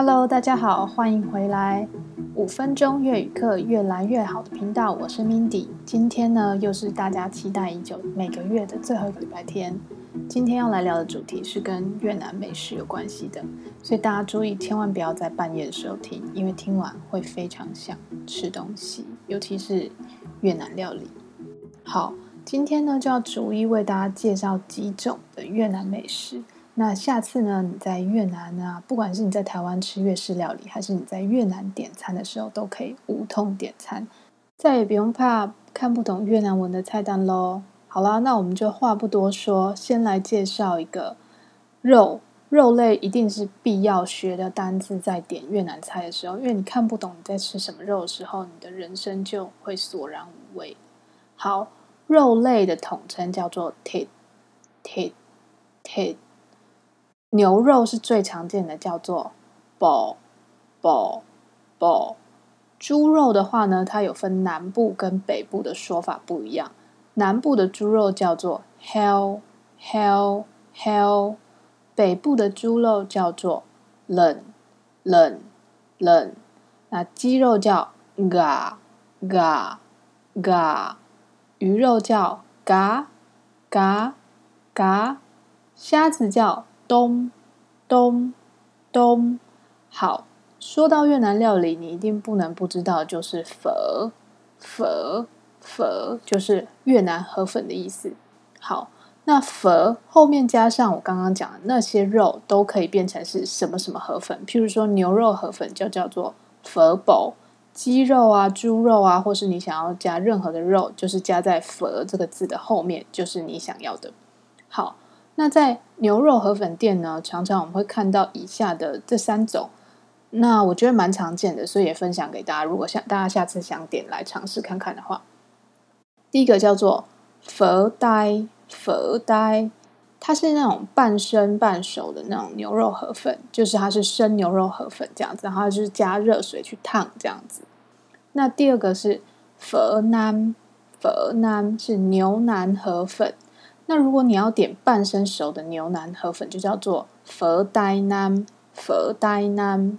Hello，大家好，欢迎回来五分钟粤语课越来越好的频道，我是 Mindy。今天呢，又是大家期待已久每个月的最后一个礼拜天。今天要来聊的主题是跟越南美食有关系的，所以大家注意，千万不要在半夜的时候听，因为听完会非常想吃东西，尤其是越南料理。好，今天呢就要逐一为大家介绍几种的越南美食。那下次呢，你在越南啊，不管是你在台湾吃越式料理，还是你在越南点餐的时候，都可以无痛点餐，再也不用怕看不懂越南文的菜单喽。好啦，那我们就话不多说，先来介绍一个肉肉类，一定是必要学的单字，在点越南菜的时候，因为你看不懂你在吃什么肉的时候，你的人生就会索然无味。好，肉类的统称叫做 thịt thịt thịt 牛肉是最常见的，叫做 bò bò bò。猪肉的话呢，它有分南部跟北部的说法不一样。南部的猪肉叫做 “hell hell hell”，北部的猪肉叫做 lợn lợn lợn。那鸡肉叫 gà gà gà，鱼肉叫嘎嘎嘎虾子叫东东东，好，说到越南料理，你一定不能不知道，就是粉粉粉，就是越南河粉的意思。好，那粉后面加上我刚刚讲的那些肉，都可以变成是什么什么河粉？譬如说牛肉河粉就叫做粉宝，鸡肉啊、猪肉啊，或是你想要加任何的肉，就是加在粉这个字的后面，就是你想要的。好。那在牛肉河粉店呢，常常我们会看到以下的这三种，那我觉得蛮常见的，所以也分享给大家。如果想大家下次想点来尝试看看的话，第一个叫做佛呆佛呆，它是那种半生半熟的那种牛肉河粉，就是它是生牛肉河粉这样子，然后就是加热水去烫这样子。那第二个是佛南佛南，是牛腩河粉。那如果你要点半生熟的牛腩河粉，就叫做佛呆腩，佛呆腩。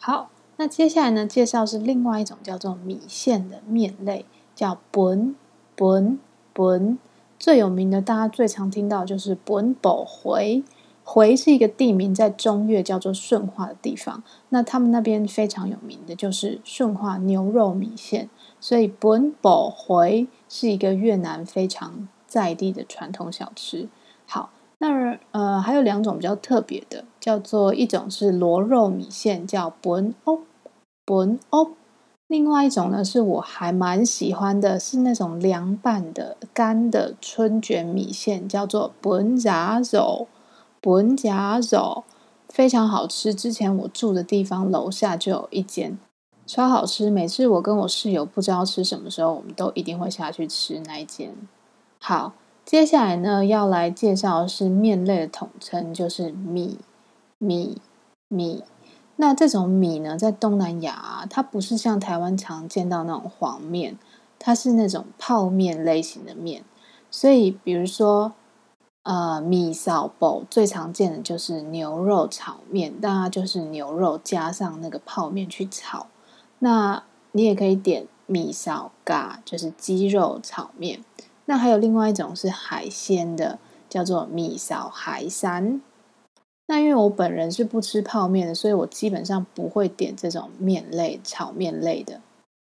好，那接下来呢，介绍是另外一种叫做米线的面类，叫本本本。最有名的，大家最常听到就是 Bún Bò Huế。回是一个地名，在中越叫做顺化的地方。那他们那边非常有名的就是顺化牛肉米线，所以 Bún Bò Huế 是一个越南非常。在地的传统小吃，好，那呃还有两种比较特别的，叫做一种是螺肉米线，叫 bún ốc bún ốc，另外一种呢是我还蛮喜欢的，是那种凉拌的干的春卷米线，叫做本炸肉本炸肉非常好吃。之前我住的地方楼下就有一间，超好吃。每次我跟我室友不知道吃什么时候，我们都一定会下去吃那一间。好，接下来呢，要来介绍的是面类的统称，就是米米米。那这种米呢，在东南亚啊，它不是像台湾常见到那种黄面，它是那种泡面类型的面。所以，比如说，呃，米烧包最常见的就是牛肉炒面，当然就是牛肉加上那个泡面去炒。那你也可以点米烧咖，就是鸡肉炒面。那还有另外一种是海鲜的，叫做米烧海山。那因为我本人是不吃泡面的，所以我基本上不会点这种面类、炒面类的。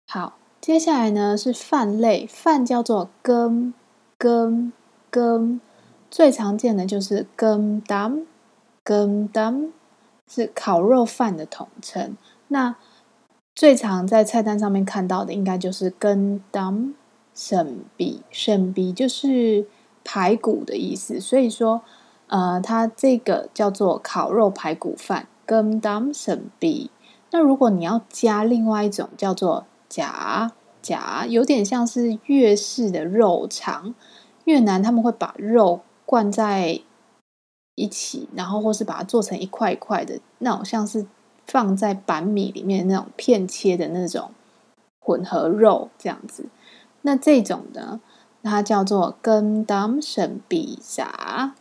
好，接下来呢是饭类，饭叫做羹羹羹，最常见的就是羹当羹当，是烤肉饭的统称。那最常在菜单上面看到的，应该就是羹当。肾比肾比就是排骨的意思，所以说，呃，它这个叫做烤肉排骨饭，跟当肾比。那如果你要加另外一种叫做夹夹，有点像是越式的肉肠。越南他们会把肉灌在一起，然后或是把它做成一块一块的那种，像是放在板米里面那种片切的那种混合肉这样子。那这种呢，它叫做跟当神比萨。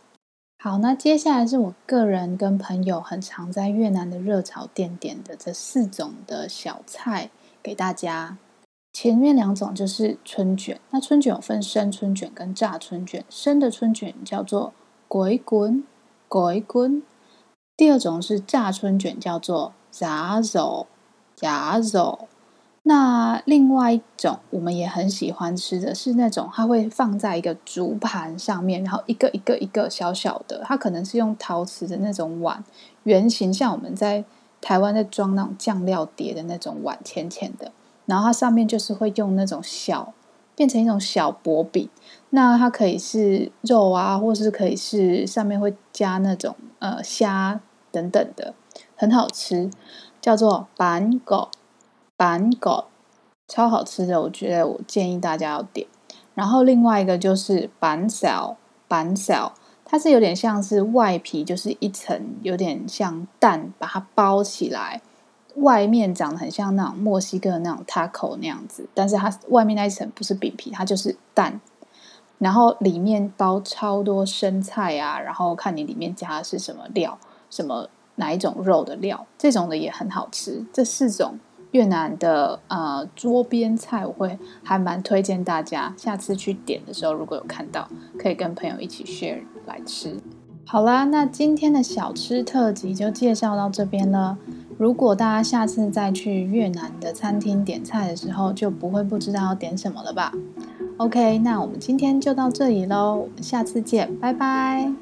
好，那接下来是我个人跟朋友很常在越南的热炒店点的这四种的小菜给大家。前面两种就是春卷，那春卷有分生春卷跟炸春卷，生的春卷叫做鬼滚鬼滚，第二种是炸春卷，叫做炸肉炸肉。那另外一种我们也很喜欢吃的是那种，它会放在一个竹盘上面，然后一个一个一个小小的，它可能是用陶瓷的那种碗，圆形，像我们在台湾在装那种酱料碟的那种碗，浅浅的，然后它上面就是会用那种小变成一种小薄饼，那它可以是肉啊，或是可以是上面会加那种呃虾等等的，很好吃，叫做板狗。板狗超好吃的，我觉得我建议大家要点。然后另外一个就是板小板小，它是有点像是外皮，就是一层有点像蛋，把它包起来，外面长得很像那种墨西哥的那种 taco 那样子，但是它外面那一层不是饼皮，它就是蛋，然后里面包超多生菜啊，然后看你里面加的是什么料，什么哪一种肉的料，这种的也很好吃。这四种。越南的呃桌边菜，我会还蛮推荐大家，下次去点的时候，如果有看到，可以跟朋友一起 share 来吃。好啦，那今天的小吃特辑就介绍到这边了。如果大家下次再去越南的餐厅点菜的时候，就不会不知道要点什么了吧？OK，那我们今天就到这里喽，我们下次见，拜拜。